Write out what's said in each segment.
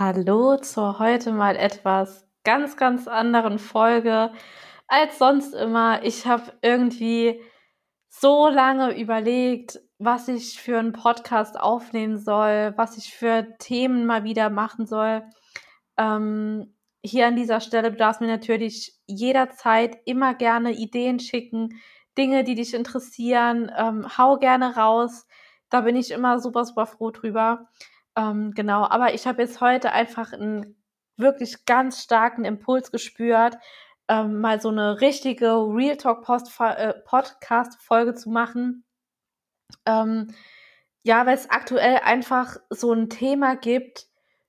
Hallo zur heute mal etwas ganz, ganz anderen Folge als sonst immer. Ich habe irgendwie so lange überlegt, was ich für einen Podcast aufnehmen soll, was ich für Themen mal wieder machen soll. Ähm, hier an dieser Stelle, du darfst mir natürlich jederzeit immer gerne Ideen schicken, Dinge, die dich interessieren. Ähm, hau gerne raus. Da bin ich immer super, super froh drüber. Ähm, genau, aber ich habe jetzt heute einfach einen wirklich ganz starken Impuls gespürt, ähm, mal so eine richtige Real Talk äh, Podcast Folge zu machen. Ähm, ja, weil es aktuell einfach so ein Thema gibt,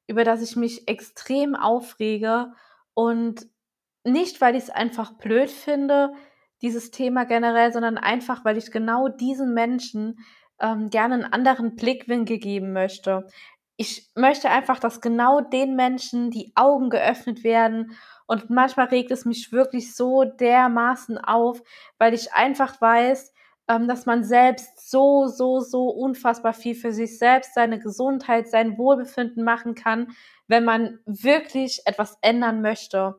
über das ich mich extrem aufrege und nicht, weil ich es einfach blöd finde, dieses Thema generell, sondern einfach, weil ich genau diesen Menschen ähm, gerne einen anderen Blickwinkel geben möchte ich möchte einfach, dass genau den Menschen die Augen geöffnet werden. Und manchmal regt es mich wirklich so dermaßen auf, weil ich einfach weiß, ähm, dass man selbst so, so, so unfassbar viel für sich selbst, seine Gesundheit, sein Wohlbefinden machen kann, wenn man wirklich etwas ändern möchte.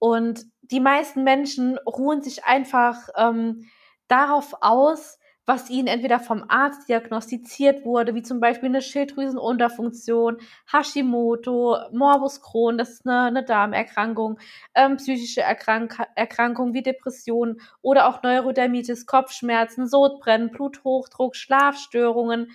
Und die meisten Menschen ruhen sich einfach ähm, darauf aus, was ihnen entweder vom Arzt diagnostiziert wurde, wie zum Beispiel eine Schilddrüsenunterfunktion, Hashimoto, Morbus Crohn, das ist eine, eine Darmerkrankung, ähm, psychische Erkrank Erkrankungen wie Depressionen oder auch Neurodermitis, Kopfschmerzen, Sodbrennen, Bluthochdruck, Schlafstörungen,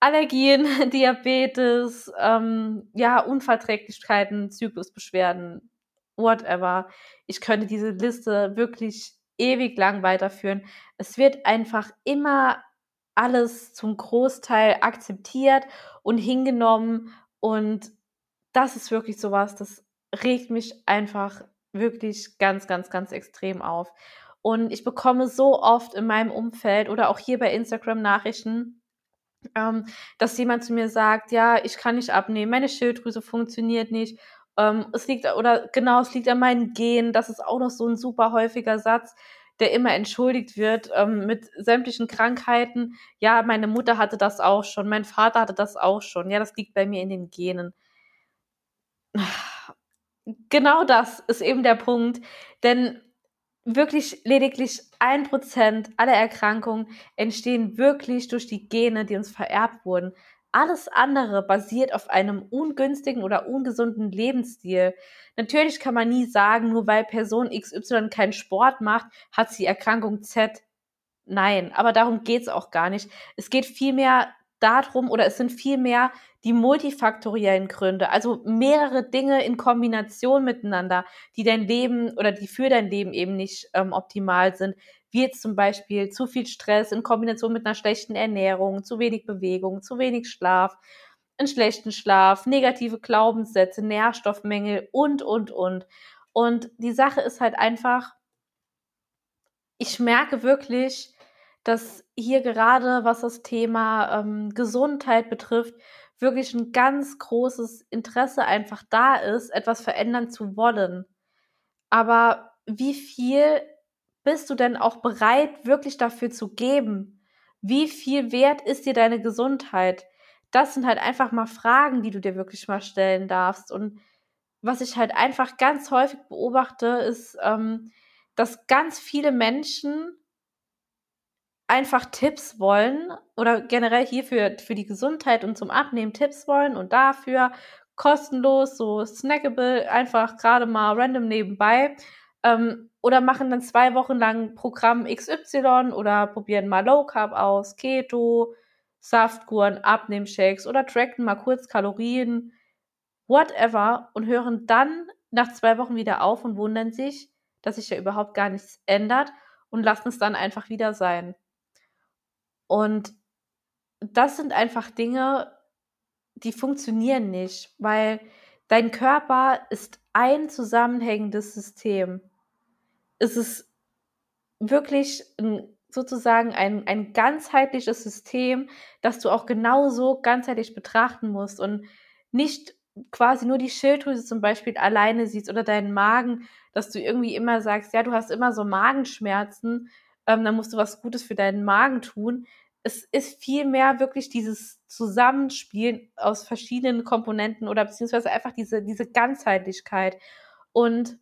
Allergien, Diabetes, ähm, ja, Unverträglichkeiten, Zyklusbeschwerden, whatever. Ich könnte diese Liste wirklich ewig lang weiterführen. Es wird einfach immer alles zum Großteil akzeptiert und hingenommen und das ist wirklich sowas, das regt mich einfach wirklich ganz, ganz, ganz extrem auf. Und ich bekomme so oft in meinem Umfeld oder auch hier bei Instagram Nachrichten, ähm, dass jemand zu mir sagt, ja, ich kann nicht abnehmen, meine Schilddrüse funktioniert nicht. Ähm, es liegt, oder genau, es liegt an meinen Genen. Das ist auch noch so ein super häufiger Satz der immer entschuldigt wird ähm, mit sämtlichen Krankheiten. Ja, meine Mutter hatte das auch schon, mein Vater hatte das auch schon. Ja, das liegt bei mir in den Genen. Genau das ist eben der Punkt, denn wirklich lediglich ein Prozent aller Erkrankungen entstehen wirklich durch die Gene, die uns vererbt wurden. Alles andere basiert auf einem ungünstigen oder ungesunden Lebensstil. Natürlich kann man nie sagen, nur weil Person XY keinen Sport macht, hat sie Erkrankung Z. Nein, aber darum geht's auch gar nicht. Es geht vielmehr darum, oder es sind vielmehr die multifaktoriellen Gründe, also mehrere Dinge in Kombination miteinander, die dein Leben oder die für dein Leben eben nicht ähm, optimal sind wie jetzt zum Beispiel zu viel Stress in Kombination mit einer schlechten Ernährung, zu wenig Bewegung, zu wenig Schlaf, einen schlechten Schlaf, negative Glaubenssätze, Nährstoffmängel und, und, und. Und die Sache ist halt einfach, ich merke wirklich, dass hier gerade, was das Thema ähm, Gesundheit betrifft, wirklich ein ganz großes Interesse einfach da ist, etwas verändern zu wollen. Aber wie viel bist du denn auch bereit, wirklich dafür zu geben? Wie viel wert ist dir deine Gesundheit? Das sind halt einfach mal Fragen, die du dir wirklich mal stellen darfst. Und was ich halt einfach ganz häufig beobachte, ist, ähm, dass ganz viele Menschen einfach Tipps wollen oder generell hier für, für die Gesundheit und zum Abnehmen Tipps wollen und dafür kostenlos, so snackable, einfach gerade mal random nebenbei ähm, oder machen dann zwei Wochen lang Programm XY oder probieren mal Low Carb aus, Keto, Saftkuren, Abnehmshakes oder tracken mal kurz Kalorien, whatever und hören dann nach zwei Wochen wieder auf und wundern sich, dass sich ja überhaupt gar nichts ändert und lassen es dann einfach wieder sein. Und das sind einfach Dinge, die funktionieren nicht, weil dein Körper ist ein zusammenhängendes System ist es wirklich ein, sozusagen ein, ein ganzheitliches System, das du auch genauso ganzheitlich betrachten musst und nicht quasi nur die Schilddrüse zum Beispiel alleine siehst oder deinen Magen, dass du irgendwie immer sagst, ja, du hast immer so Magenschmerzen, ähm, dann musst du was Gutes für deinen Magen tun. es ist vielmehr wirklich dieses Zusammenspielen aus verschiedenen Komponenten oder beziehungsweise einfach diese, diese Ganzheitlichkeit. Und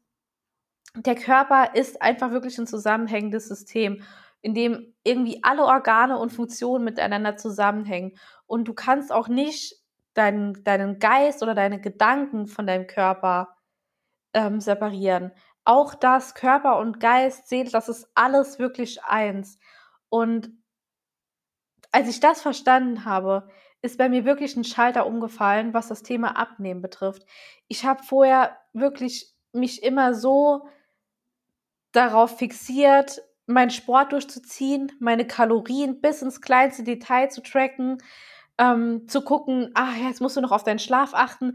der Körper ist einfach wirklich ein zusammenhängendes System, in dem irgendwie alle Organe und Funktionen miteinander zusammenhängen. Und du kannst auch nicht deinen, deinen Geist oder deine Gedanken von deinem Körper ähm, separieren. Auch das Körper und Geist, Seele, das ist alles wirklich eins. Und als ich das verstanden habe, ist bei mir wirklich ein Schalter umgefallen, was das Thema Abnehmen betrifft. Ich habe vorher wirklich mich immer so darauf fixiert, meinen Sport durchzuziehen, meine Kalorien bis ins kleinste Detail zu tracken, ähm, zu gucken, ah, jetzt musst du noch auf deinen Schlaf achten,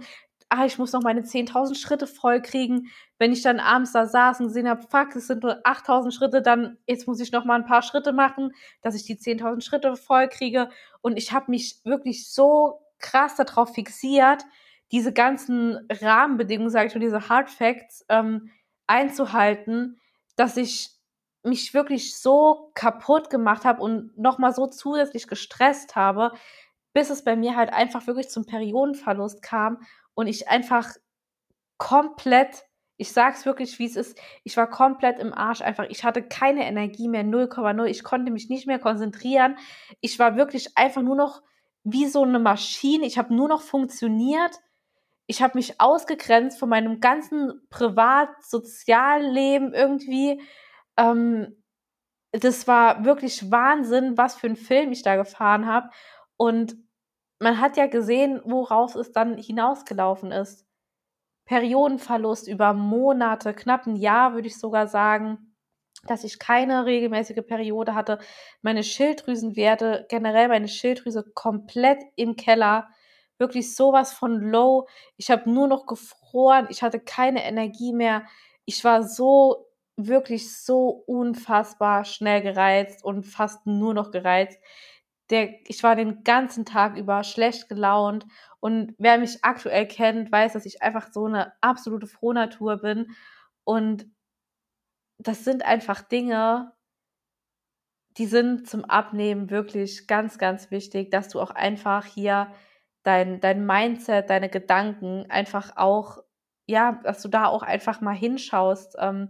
ah, ich muss noch meine 10.000 Schritte voll kriegen. Wenn ich dann abends da saß und gesehen habe, fuck, es sind nur 8.000 Schritte, dann jetzt muss ich noch mal ein paar Schritte machen, dass ich die 10.000 Schritte voll kriege. Und ich habe mich wirklich so krass darauf fixiert, diese ganzen Rahmenbedingungen, sage ich mal, diese Hard Facts ähm, einzuhalten, dass ich mich wirklich so kaputt gemacht habe und nochmal so zusätzlich gestresst habe, bis es bei mir halt einfach wirklich zum Periodenverlust kam und ich einfach komplett, ich sag's wirklich, wie es ist, ich war komplett im Arsch einfach. Ich hatte keine Energie mehr, 0,0. Ich konnte mich nicht mehr konzentrieren. Ich war wirklich einfach nur noch wie so eine Maschine. Ich habe nur noch funktioniert. Ich habe mich ausgegrenzt von meinem ganzen Privat-Sozialleben irgendwie. Ähm, das war wirklich Wahnsinn, was für ein Film ich da gefahren habe. Und man hat ja gesehen, worauf es dann hinausgelaufen ist. Periodenverlust über Monate, knapp ein Jahr würde ich sogar sagen, dass ich keine regelmäßige Periode hatte. Meine Schilddrüsenwerte, generell meine Schilddrüse komplett im Keller. Wirklich sowas von low. Ich habe nur noch gefroren. Ich hatte keine Energie mehr. Ich war so, wirklich so unfassbar schnell gereizt und fast nur noch gereizt der, ich war den ganzen Tag über schlecht gelaunt. Und wer mich aktuell kennt, weiß, dass ich einfach so eine absolute Frohnatur bin. Und das sind einfach Dinge, die sind zum Abnehmen wirklich ganz, ganz wichtig, dass du auch einfach hier dein, dein Mindset, deine Gedanken einfach auch, ja, dass du da auch einfach mal hinschaust, ähm,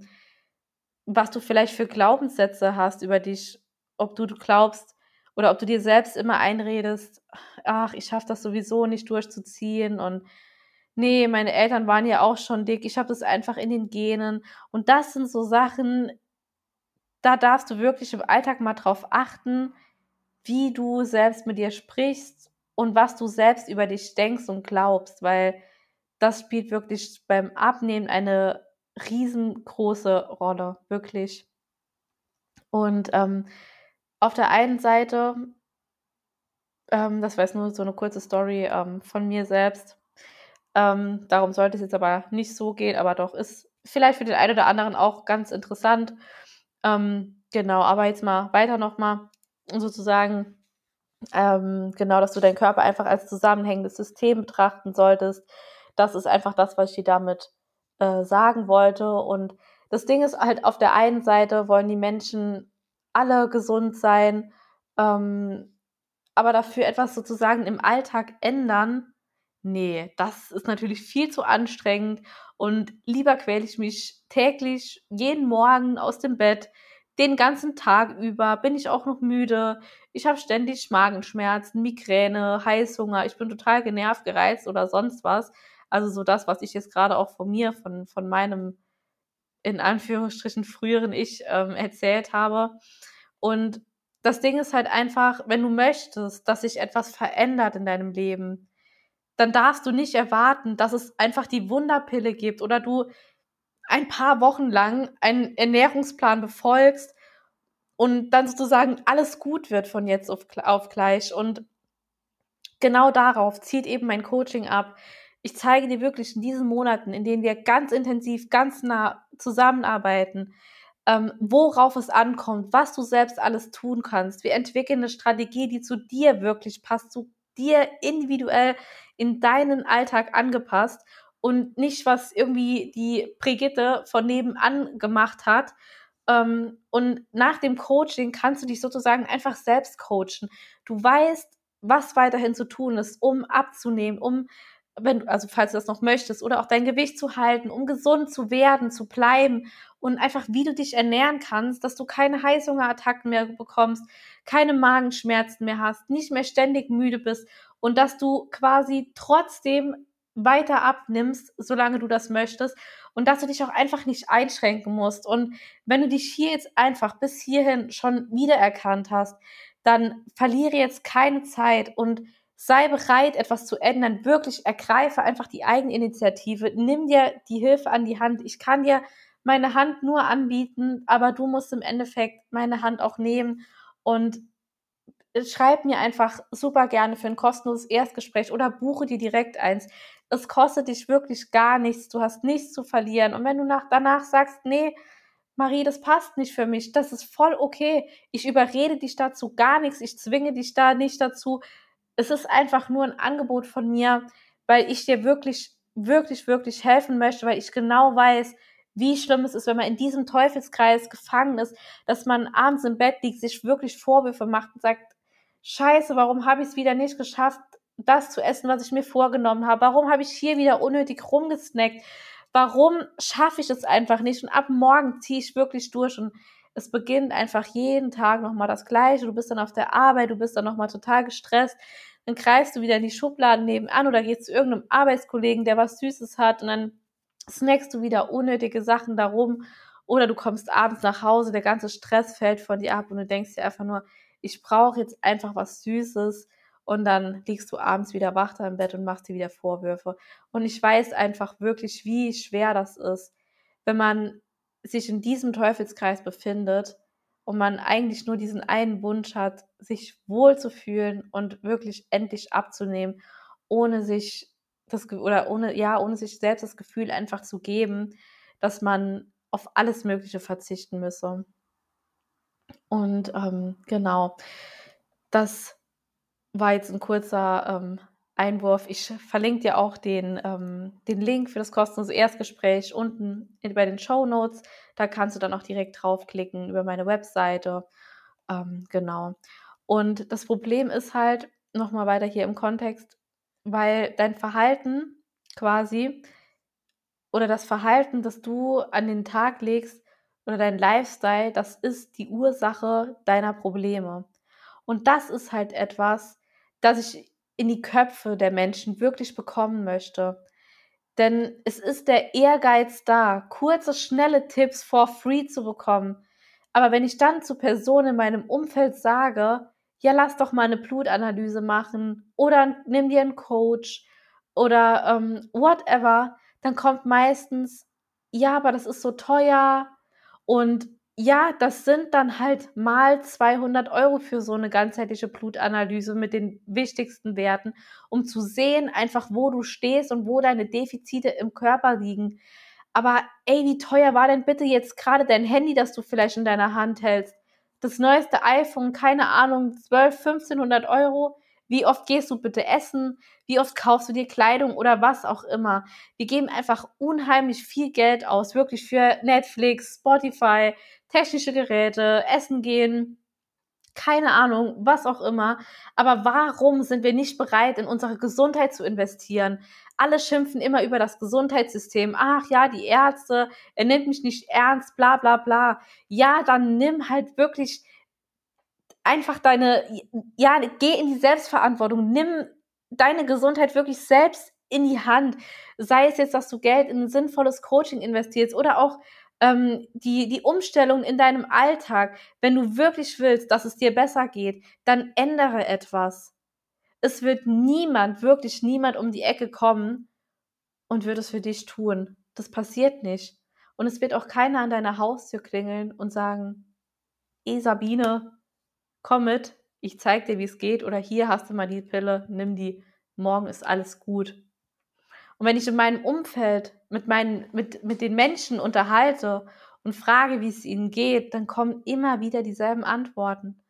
was du vielleicht für Glaubenssätze hast über dich, ob du, du glaubst, oder ob du dir selbst immer einredest, ach, ich schaffe das sowieso nicht durchzuziehen und nee, meine Eltern waren ja auch schon dick, ich habe das einfach in den Genen. Und das sind so Sachen, da darfst du wirklich im Alltag mal drauf achten, wie du selbst mit dir sprichst und was du selbst über dich denkst und glaubst, weil das spielt wirklich beim Abnehmen eine riesengroße Rolle, wirklich. Und ähm, auf der einen Seite, ähm, das war jetzt nur so eine kurze Story ähm, von mir selbst. Ähm, darum sollte es jetzt aber nicht so gehen, aber doch ist vielleicht für den einen oder anderen auch ganz interessant. Ähm, genau, aber jetzt mal weiter nochmal sozusagen, ähm, genau, dass du deinen Körper einfach als zusammenhängendes System betrachten solltest. Das ist einfach das, was ich dir damit äh, sagen wollte. Und das Ding ist halt, auf der einen Seite wollen die Menschen alle gesund sein, ähm, aber dafür etwas sozusagen im Alltag ändern, nee, das ist natürlich viel zu anstrengend und lieber quäle ich mich täglich jeden Morgen aus dem Bett, den ganzen Tag über bin ich auch noch müde. Ich habe ständig Magenschmerzen, Migräne, Heißhunger. Ich bin total genervt, gereizt oder sonst was. Also so das, was ich jetzt gerade auch von mir, von, von meinem in Anführungsstrichen früheren Ich ähm, erzählt habe. Und das Ding ist halt einfach, wenn du möchtest, dass sich etwas verändert in deinem Leben, dann darfst du nicht erwarten, dass es einfach die Wunderpille gibt oder du ein paar Wochen lang einen Ernährungsplan befolgst und dann sozusagen alles gut wird von jetzt auf, auf gleich. Und genau darauf zielt eben mein Coaching ab. Ich zeige dir wirklich in diesen Monaten, in denen wir ganz intensiv, ganz nah zusammenarbeiten, ähm, worauf es ankommt, was du selbst alles tun kannst. Wir entwickeln eine Strategie, die zu dir wirklich passt, zu dir individuell in deinen Alltag angepasst und nicht, was irgendwie die Brigitte von nebenan gemacht hat. ähm, und nach dem Coaching kannst du dich sozusagen einfach selbst coachen. Du weißt, was weiterhin zu tun ist, um abzunehmen, um wenn also falls du das noch möchtest, oder auch dein Gewicht zu halten, um gesund zu werden, zu bleiben und einfach wie du dich ernähren kannst, dass du keine Heißhungerattacken mehr bekommst, keine Magenschmerzen mehr hast, nicht mehr ständig müde bist und dass du quasi trotzdem weiter abnimmst, solange du das möchtest und dass du dich auch einfach nicht einschränken musst. Und wenn du dich hier jetzt einfach bis hierhin schon wiedererkannt hast, dann verliere jetzt keine Zeit und sei bereit, etwas zu ändern. Wirklich ergreife einfach die Eigeninitiative. Nimm dir die Hilfe an die Hand. Ich kann dir meine Hand nur anbieten, aber du musst im Endeffekt meine Hand auch nehmen und schreib mir einfach super gerne für ein kostenloses Erstgespräch oder buche dir direkt eins. Es kostet dich wirklich gar nichts. Du hast nichts zu verlieren. Und wenn du nach, danach sagst, nee, Marie, das passt nicht für mich, das ist voll okay. Ich überrede dich dazu gar nichts. Ich zwinge dich da nicht dazu. Es ist einfach nur ein Angebot von mir, weil ich dir wirklich, wirklich, wirklich helfen möchte, weil ich genau weiß, wie schlimm es ist, wenn man in diesem Teufelskreis gefangen ist, dass man abends im Bett liegt, sich wirklich Vorwürfe macht und sagt, scheiße, warum habe ich es wieder nicht geschafft, das zu essen, was ich mir vorgenommen habe? Warum habe ich hier wieder unnötig rumgesnackt? Warum schaffe ich es einfach nicht? Und ab morgen ziehe ich wirklich durch und es beginnt einfach jeden Tag nochmal das Gleiche. Du bist dann auf der Arbeit, du bist dann nochmal total gestresst. Dann greifst du wieder in die Schubladen nebenan oder gehst zu irgendeinem Arbeitskollegen, der was Süßes hat und dann snackst du wieder unnötige Sachen darum. Oder du kommst abends nach Hause, der ganze Stress fällt von dir ab und du denkst dir einfach nur, ich brauche jetzt einfach was Süßes und dann liegst du abends wieder wach da im Bett und machst dir wieder Vorwürfe. Und ich weiß einfach wirklich, wie schwer das ist, wenn man sich in diesem Teufelskreis befindet und man eigentlich nur diesen einen Wunsch hat, sich wohl zu fühlen und wirklich endlich abzunehmen, ohne sich das oder ohne ja, ohne sich selbst das Gefühl einfach zu geben, dass man auf alles Mögliche verzichten müsse. Und ähm, genau, das war jetzt ein kurzer ähm, Einwurf. Ich verlinke dir auch den, ähm, den Link für das kostenlose Erstgespräch unten bei den Show Notes. Da kannst du dann auch direkt draufklicken über meine Webseite. Ähm, genau. Und das Problem ist halt, nochmal weiter hier im Kontext, weil dein Verhalten quasi oder das Verhalten, das du an den Tag legst, oder dein Lifestyle, das ist die Ursache deiner Probleme. Und das ist halt etwas, das ich in die Köpfe der Menschen wirklich bekommen möchte. Denn es ist der Ehrgeiz da, kurze, schnelle Tipps for free zu bekommen. Aber wenn ich dann zu Personen in meinem Umfeld sage, ja, lass doch mal eine Blutanalyse machen oder nimm dir einen Coach oder ähm, whatever, dann kommt meistens, ja, aber das ist so teuer, und ja, das sind dann halt mal 200 Euro für so eine ganzheitliche Blutanalyse mit den wichtigsten Werten, um zu sehen einfach, wo du stehst und wo deine Defizite im Körper liegen. Aber ey, wie teuer war denn bitte jetzt gerade dein Handy, das du vielleicht in deiner Hand hältst? Das neueste iPhone, keine Ahnung, 12, 1500 Euro. Wie oft gehst du bitte essen? Wie oft kaufst du dir Kleidung oder was auch immer? Wir geben einfach unheimlich viel Geld aus, wirklich für Netflix, Spotify, technische Geräte, Essen gehen, keine Ahnung, was auch immer. Aber warum sind wir nicht bereit, in unsere Gesundheit zu investieren? Alle schimpfen immer über das Gesundheitssystem. Ach ja, die Ärzte, er nimmt mich nicht ernst, bla bla bla. Ja, dann nimm halt wirklich einfach deine, ja, geh in die Selbstverantwortung, nimm deine Gesundheit wirklich selbst in die Hand. Sei es jetzt, dass du Geld in ein sinnvolles Coaching investierst oder auch ähm, die, die Umstellung in deinem Alltag. Wenn du wirklich willst, dass es dir besser geht, dann ändere etwas. Es wird niemand, wirklich niemand um die Ecke kommen und wird es für dich tun. Das passiert nicht. Und es wird auch keiner an deiner Haustür klingeln und sagen, eh Sabine, komm mit, ich zeig dir, wie es geht, oder hier hast du mal die Pille, nimm die, morgen ist alles gut. Und wenn ich in meinem Umfeld mit, meinen, mit, mit den Menschen unterhalte und frage, wie es ihnen geht, dann kommen immer wieder dieselben Antworten.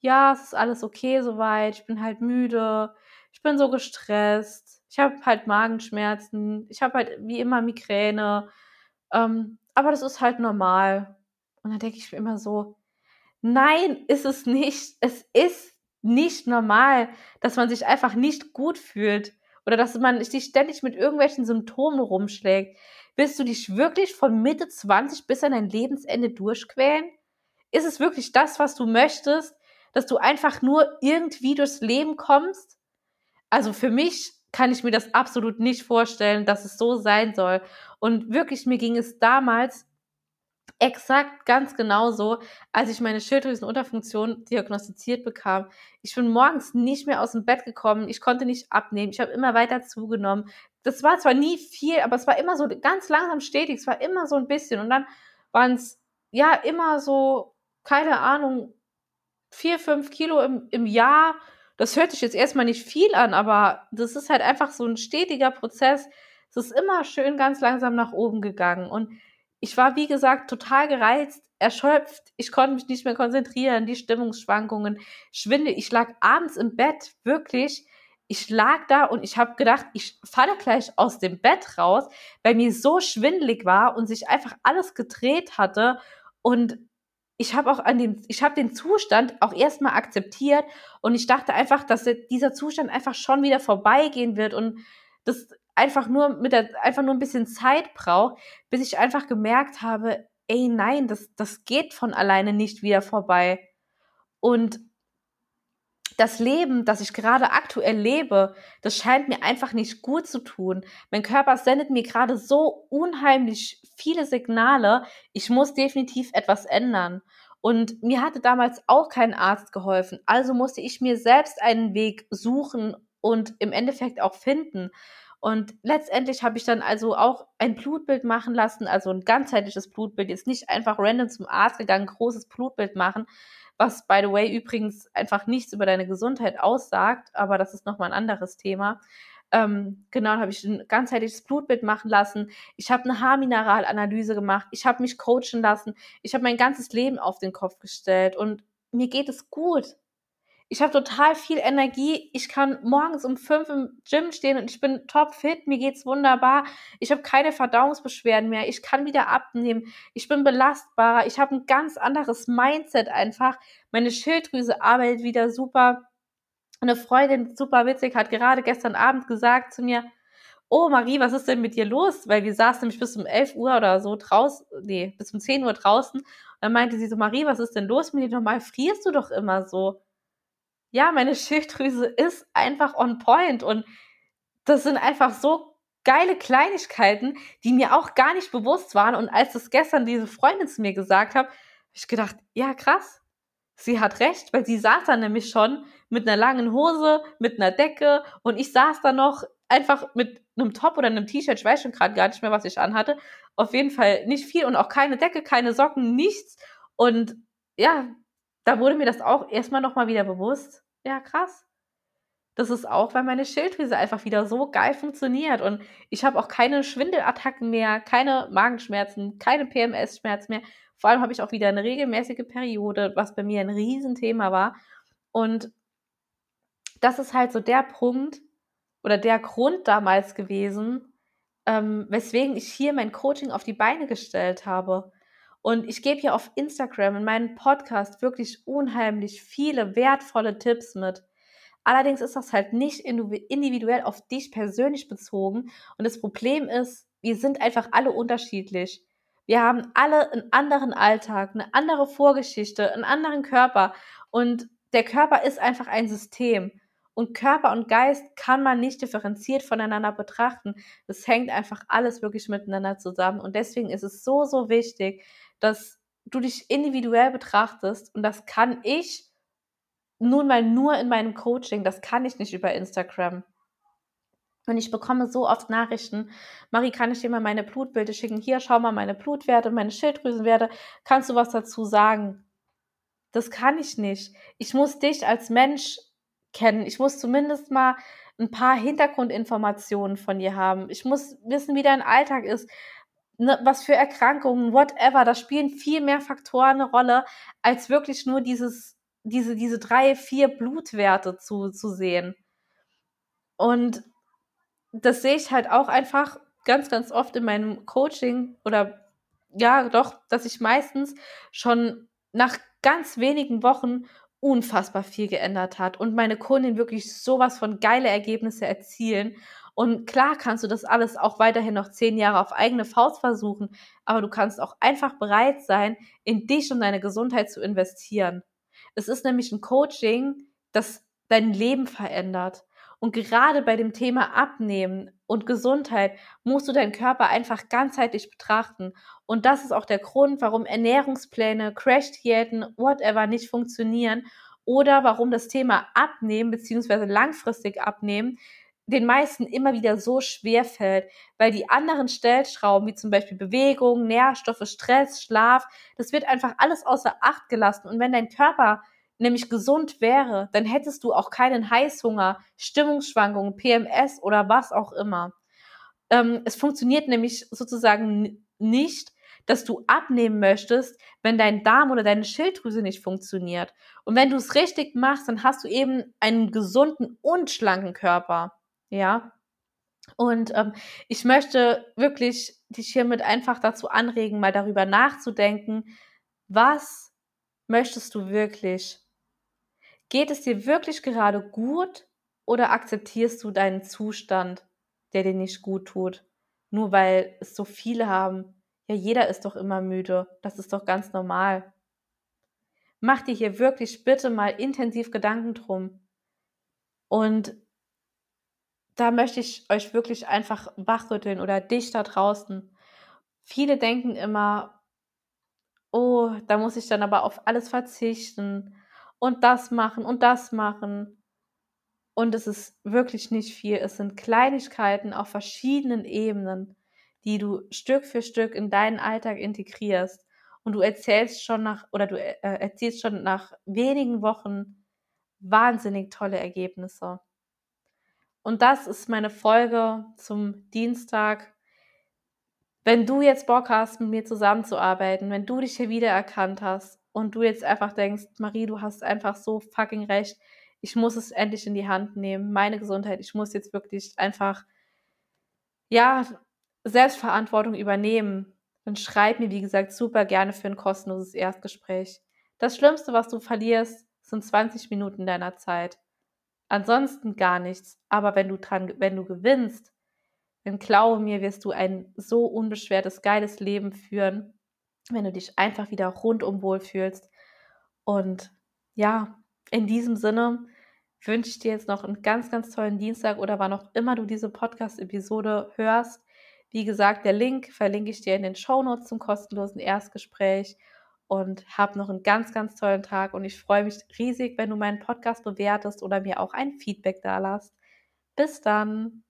Ja, es ist alles okay soweit, ich bin halt müde, ich bin so gestresst, ich habe halt Magenschmerzen, ich habe halt wie immer Migräne, ähm, aber das ist halt normal. Und dann denke ich mir immer so, nein, ist es nicht. Es ist nicht normal, dass man sich einfach nicht gut fühlt oder dass man sich ständig mit irgendwelchen Symptomen rumschlägt. Willst du dich wirklich von Mitte 20 bis an dein Lebensende durchquälen? Ist es wirklich das, was du möchtest, dass du einfach nur irgendwie durchs Leben kommst? Also für mich kann ich mir das absolut nicht vorstellen, dass es so sein soll. Und wirklich, mir ging es damals exakt ganz genauso, als ich meine Schilddrüsenunterfunktion diagnostiziert bekam. Ich bin morgens nicht mehr aus dem Bett gekommen, ich konnte nicht abnehmen, ich habe immer weiter zugenommen. Das war zwar nie viel, aber es war immer so ganz langsam stetig, es war immer so ein bisschen. Und dann waren es ja immer so, keine Ahnung, vier, fünf Kilo im, im Jahr. Das hört sich jetzt erstmal nicht viel an, aber das ist halt einfach so ein stetiger Prozess. Es ist immer schön ganz langsam nach oben gegangen. Und ich war, wie gesagt, total gereizt, erschöpft. Ich konnte mich nicht mehr konzentrieren, die Stimmungsschwankungen, Schwindel. Ich lag abends im Bett, wirklich. Ich lag da und ich habe gedacht, ich falle gleich aus dem Bett raus, weil mir so schwindelig war und sich einfach alles gedreht hatte. Und ich habe auch an den, ich habe den Zustand auch erstmal akzeptiert und ich dachte einfach, dass dieser Zustand einfach schon wieder vorbeigehen wird und das einfach nur mit der, einfach nur ein bisschen Zeit braucht, bis ich einfach gemerkt habe, ey, nein, das, das geht von alleine nicht wieder vorbei. Und das Leben, das ich gerade aktuell lebe, das scheint mir einfach nicht gut zu tun. Mein Körper sendet mir gerade so unheimlich viele Signale. Ich muss definitiv etwas ändern. Und mir hatte damals auch kein Arzt geholfen. Also musste ich mir selbst einen Weg suchen und im Endeffekt auch finden. Und letztendlich habe ich dann also auch ein Blutbild machen lassen, also ein ganzheitliches Blutbild, jetzt nicht einfach random zum Arzt gegangen, großes Blutbild machen, was by the way übrigens einfach nichts über deine Gesundheit aussagt, aber das ist nochmal ein anderes Thema. Ähm, genau, habe ich ein ganzheitliches Blutbild machen lassen. Ich habe eine Haarmineralanalyse gemacht. Ich habe mich coachen lassen. Ich habe mein ganzes Leben auf den Kopf gestellt und mir geht es gut ich habe total viel Energie. Ich kann morgens um fünf im Gym stehen und ich bin top fit. Mir geht's wunderbar. Ich habe keine Verdauungsbeschwerden mehr. Ich kann wieder abnehmen. Ich bin belastbarer. Ich habe ein ganz anderes Mindset einfach. Meine Schilddrüse arbeitet wieder super. Eine Freundin, super witzig, hat gerade gestern Abend gesagt zu mir, oh Marie, was ist denn mit dir los? Weil wir saßen nämlich bis um 11 Uhr oder so draußen, nee, bis um 10 Uhr draußen. Und dann meinte sie so, Marie, was ist denn los mit dir? Normal frierst du doch immer so ja, meine Schilddrüse ist einfach on point und das sind einfach so geile Kleinigkeiten, die mir auch gar nicht bewusst waren. Und als das gestern diese Freundin zu mir gesagt hat, habe ich gedacht, ja, krass. Sie hat recht, weil sie saß da nämlich schon mit einer langen Hose, mit einer Decke und ich saß da noch einfach mit einem Top oder einem T-Shirt, ich weiß schon gerade gar nicht mehr, was ich anhatte. Auf jeden Fall nicht viel und auch keine Decke, keine Socken, nichts. Und ja, da wurde mir das auch erstmal nochmal wieder bewusst ja, krass. Das ist auch, weil meine Schilddrüse einfach wieder so geil funktioniert und ich habe auch keine Schwindelattacken mehr, keine Magenschmerzen, keine PMS-Schmerzen mehr. Vor allem habe ich auch wieder eine regelmäßige Periode, was bei mir ein Riesenthema war. Und das ist halt so der Punkt oder der Grund damals gewesen, ähm, weswegen ich hier mein Coaching auf die Beine gestellt habe. Und ich gebe hier auf Instagram in meinem Podcast wirklich unheimlich viele wertvolle Tipps mit. Allerdings ist das halt nicht individuell auf dich persönlich bezogen. Und das Problem ist, wir sind einfach alle unterschiedlich. Wir haben alle einen anderen Alltag, eine andere Vorgeschichte, einen anderen Körper. Und der Körper ist einfach ein System. Und Körper und Geist kann man nicht differenziert voneinander betrachten. Das hängt einfach alles wirklich miteinander zusammen. Und deswegen ist es so, so wichtig, dass du dich individuell betrachtest und das kann ich nun mal nur in meinem Coaching, das kann ich nicht über Instagram. Und ich bekomme so oft Nachrichten, Marie, kann ich dir mal meine Blutbilder schicken? Hier, schau mal meine Blutwerte, meine Schilddrüsenwerte. Kannst du was dazu sagen? Das kann ich nicht. Ich muss dich als Mensch kennen. Ich muss zumindest mal ein paar Hintergrundinformationen von dir haben. Ich muss wissen, wie dein Alltag ist ne, was für Erkrankungen, whatever, da spielen viel mehr Faktoren eine Rolle, als wirklich nur dieses, diese, diese drei, vier Blutwerte zu, zu sehen. Und das sehe ich halt auch einfach ganz, ganz oft in meinem Coaching oder ja, doch, dass ich meistens schon nach ganz wenigen Wochen unfassbar viel geändert hat und meine Kundin wirklich sowas von geile Ergebnisse erzielen. Und klar kannst du das alles auch weiterhin noch zehn Jahre auf eigene Faust versuchen, aber du kannst auch einfach bereit sein, in dich und deine Gesundheit zu investieren. Es ist nämlich ein Coaching, das dein Leben verändert. Und gerade bei dem Thema Abnehmen und Gesundheit musst du deinen Körper einfach ganzheitlich betrachten. Und das ist auch der Grund, warum Ernährungspläne, Crash-Diäten, whatever nicht funktionieren oder warum das Thema Abnehmen bzw. langfristig Abnehmen den meisten immer wieder so schwer fällt, weil die anderen Stellschrauben, wie zum Beispiel Bewegung, Nährstoffe, Stress, Schlaf, das wird einfach alles außer Acht gelassen. Und wenn dein Körper nämlich gesund wäre, dann hättest du auch keinen Heißhunger, Stimmungsschwankungen, PMS oder was auch immer. Ähm, es funktioniert nämlich sozusagen nicht, dass du abnehmen möchtest, wenn dein Darm oder deine Schilddrüse nicht funktioniert. Und wenn du es richtig machst, dann hast du eben einen gesunden und schlanken Körper. Ja. Und ähm, ich möchte wirklich dich hiermit einfach dazu anregen, mal darüber nachzudenken, was möchtest du wirklich? Geht es dir wirklich gerade gut oder akzeptierst du deinen Zustand, der dir nicht gut tut? Nur weil es so viele haben. Ja, jeder ist doch immer müde. Das ist doch ganz normal. Mach dir hier wirklich bitte mal intensiv Gedanken drum. Und da möchte ich euch wirklich einfach wachrütteln oder dich da draußen. Viele denken immer, oh, da muss ich dann aber auf alles verzichten und das machen und das machen. Und es ist wirklich nicht viel. Es sind Kleinigkeiten auf verschiedenen Ebenen, die du Stück für Stück in deinen Alltag integrierst. Und du erzählst schon nach, oder du äh, erzielst schon nach wenigen Wochen wahnsinnig tolle Ergebnisse. Und das ist meine Folge zum Dienstag. Wenn du jetzt Bock hast, mit mir zusammenzuarbeiten, wenn du dich hier wiedererkannt hast und du jetzt einfach denkst, Marie, du hast einfach so fucking recht, ich muss es endlich in die Hand nehmen, meine Gesundheit, ich muss jetzt wirklich einfach, ja, Selbstverantwortung übernehmen, dann schreib mir, wie gesagt, super gerne für ein kostenloses Erstgespräch. Das Schlimmste, was du verlierst, sind 20 Minuten deiner Zeit. Ansonsten gar nichts. Aber wenn du dran, wenn du gewinnst, dann glaube mir, wirst du ein so unbeschwertes, geiles Leben führen wenn du dich einfach wieder rundum wohlfühlst. Und ja, in diesem Sinne wünsche ich dir jetzt noch einen ganz, ganz tollen Dienstag oder wann auch immer du diese Podcast-Episode hörst. Wie gesagt, der Link verlinke ich dir in den Shownotes zum kostenlosen Erstgespräch und hab noch einen ganz, ganz tollen Tag und ich freue mich riesig, wenn du meinen Podcast bewertest oder mir auch ein Feedback da lässt. Bis dann!